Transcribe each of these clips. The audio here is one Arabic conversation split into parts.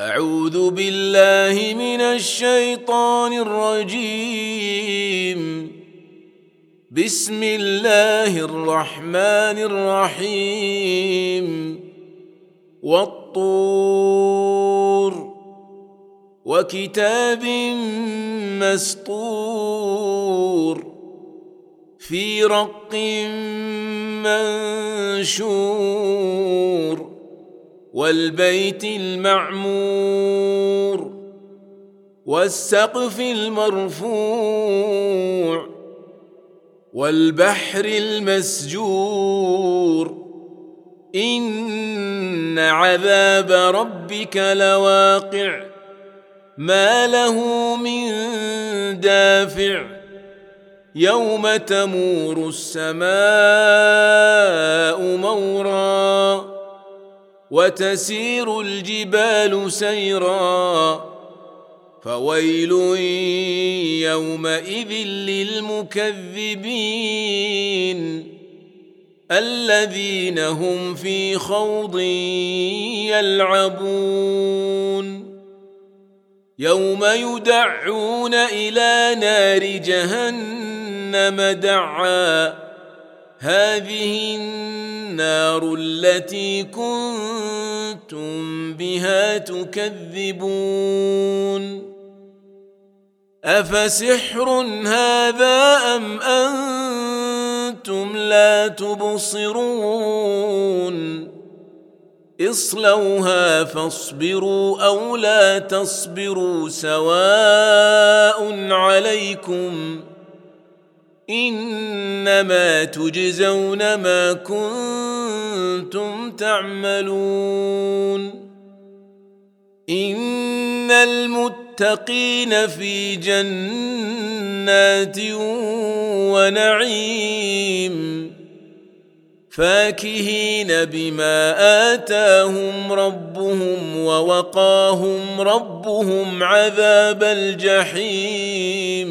أعوذ بالله من الشيطان الرجيم. بسم الله الرحمن الرحيم. والطور. وكتاب مسطور. في رق منشور. والبيت المعمور والسقف المرفوع والبحر المسجور. إن عذاب ربك لواقع ما له من دافع. يوم تمور السماء مورا. وتسير الجبال سيرا فويل يومئذ للمكذبين الذين هم في خوض يلعبون يوم يدعون إلى نار جهنم دعا هذه النار التي كنتم بها تكذبون. أفسحر هذا أم أنتم لا تبصرون؟ اصلوها فاصبروا أو لا تصبروا سواء عليكم إنما تجزون ما كنتم تعملون. إن المتقين في جنات ونعيم فاكهين بما آتاهم ربهم ووقاهم ربهم عذاب الجحيم.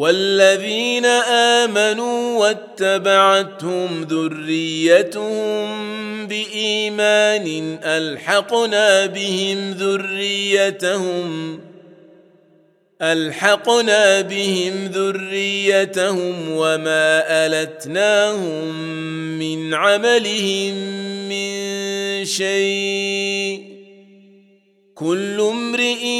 والذين آمنوا واتبعتهم ذريتهم بإيمان ألحقنا بهم ذريتهم ألحقنا بهم ذريتهم وما ألتناهم من عملهم من شيء كل امرئ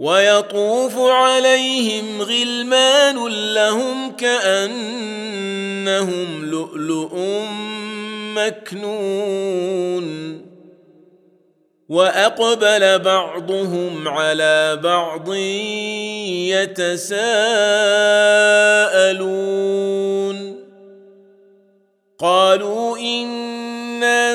ويطوف عليهم غلمان لهم كأنهم لؤلؤ مكنون. وأقبل بعضهم على بعض يتساءلون. قالوا إنا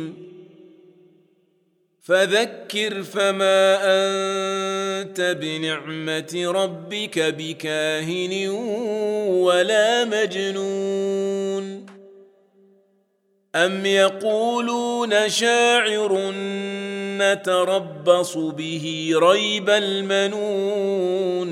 فذكر فما أنت بنعمة ربك بكاهن ولا مجنون. أم يقولون شاعر نتربص به ريب المنون؟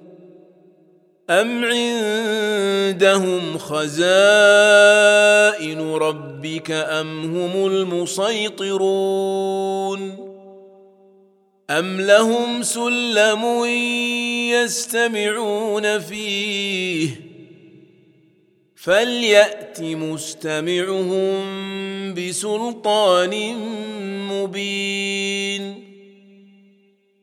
أم عندهم خزائن ربك أم هم المسيطرون؟ أم لهم سلم يستمعون فيه؟ فليأت مستمعهم بسلطان مبين.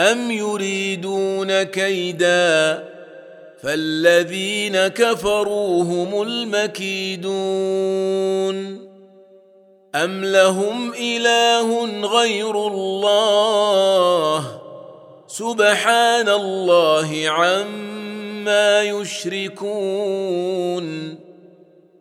أم يريدون كيدا فالذين كفروا هم المكيدون أم لهم إله غير الله سبحان الله عما يشركون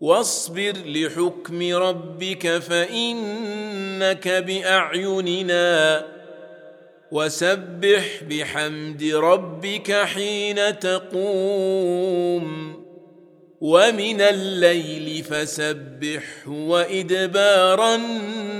واصبر لحكم ربك فإنك بأعيننا. وسبح بحمد ربك حين تقوم. ومن الليل فسبح وإدبار النجوم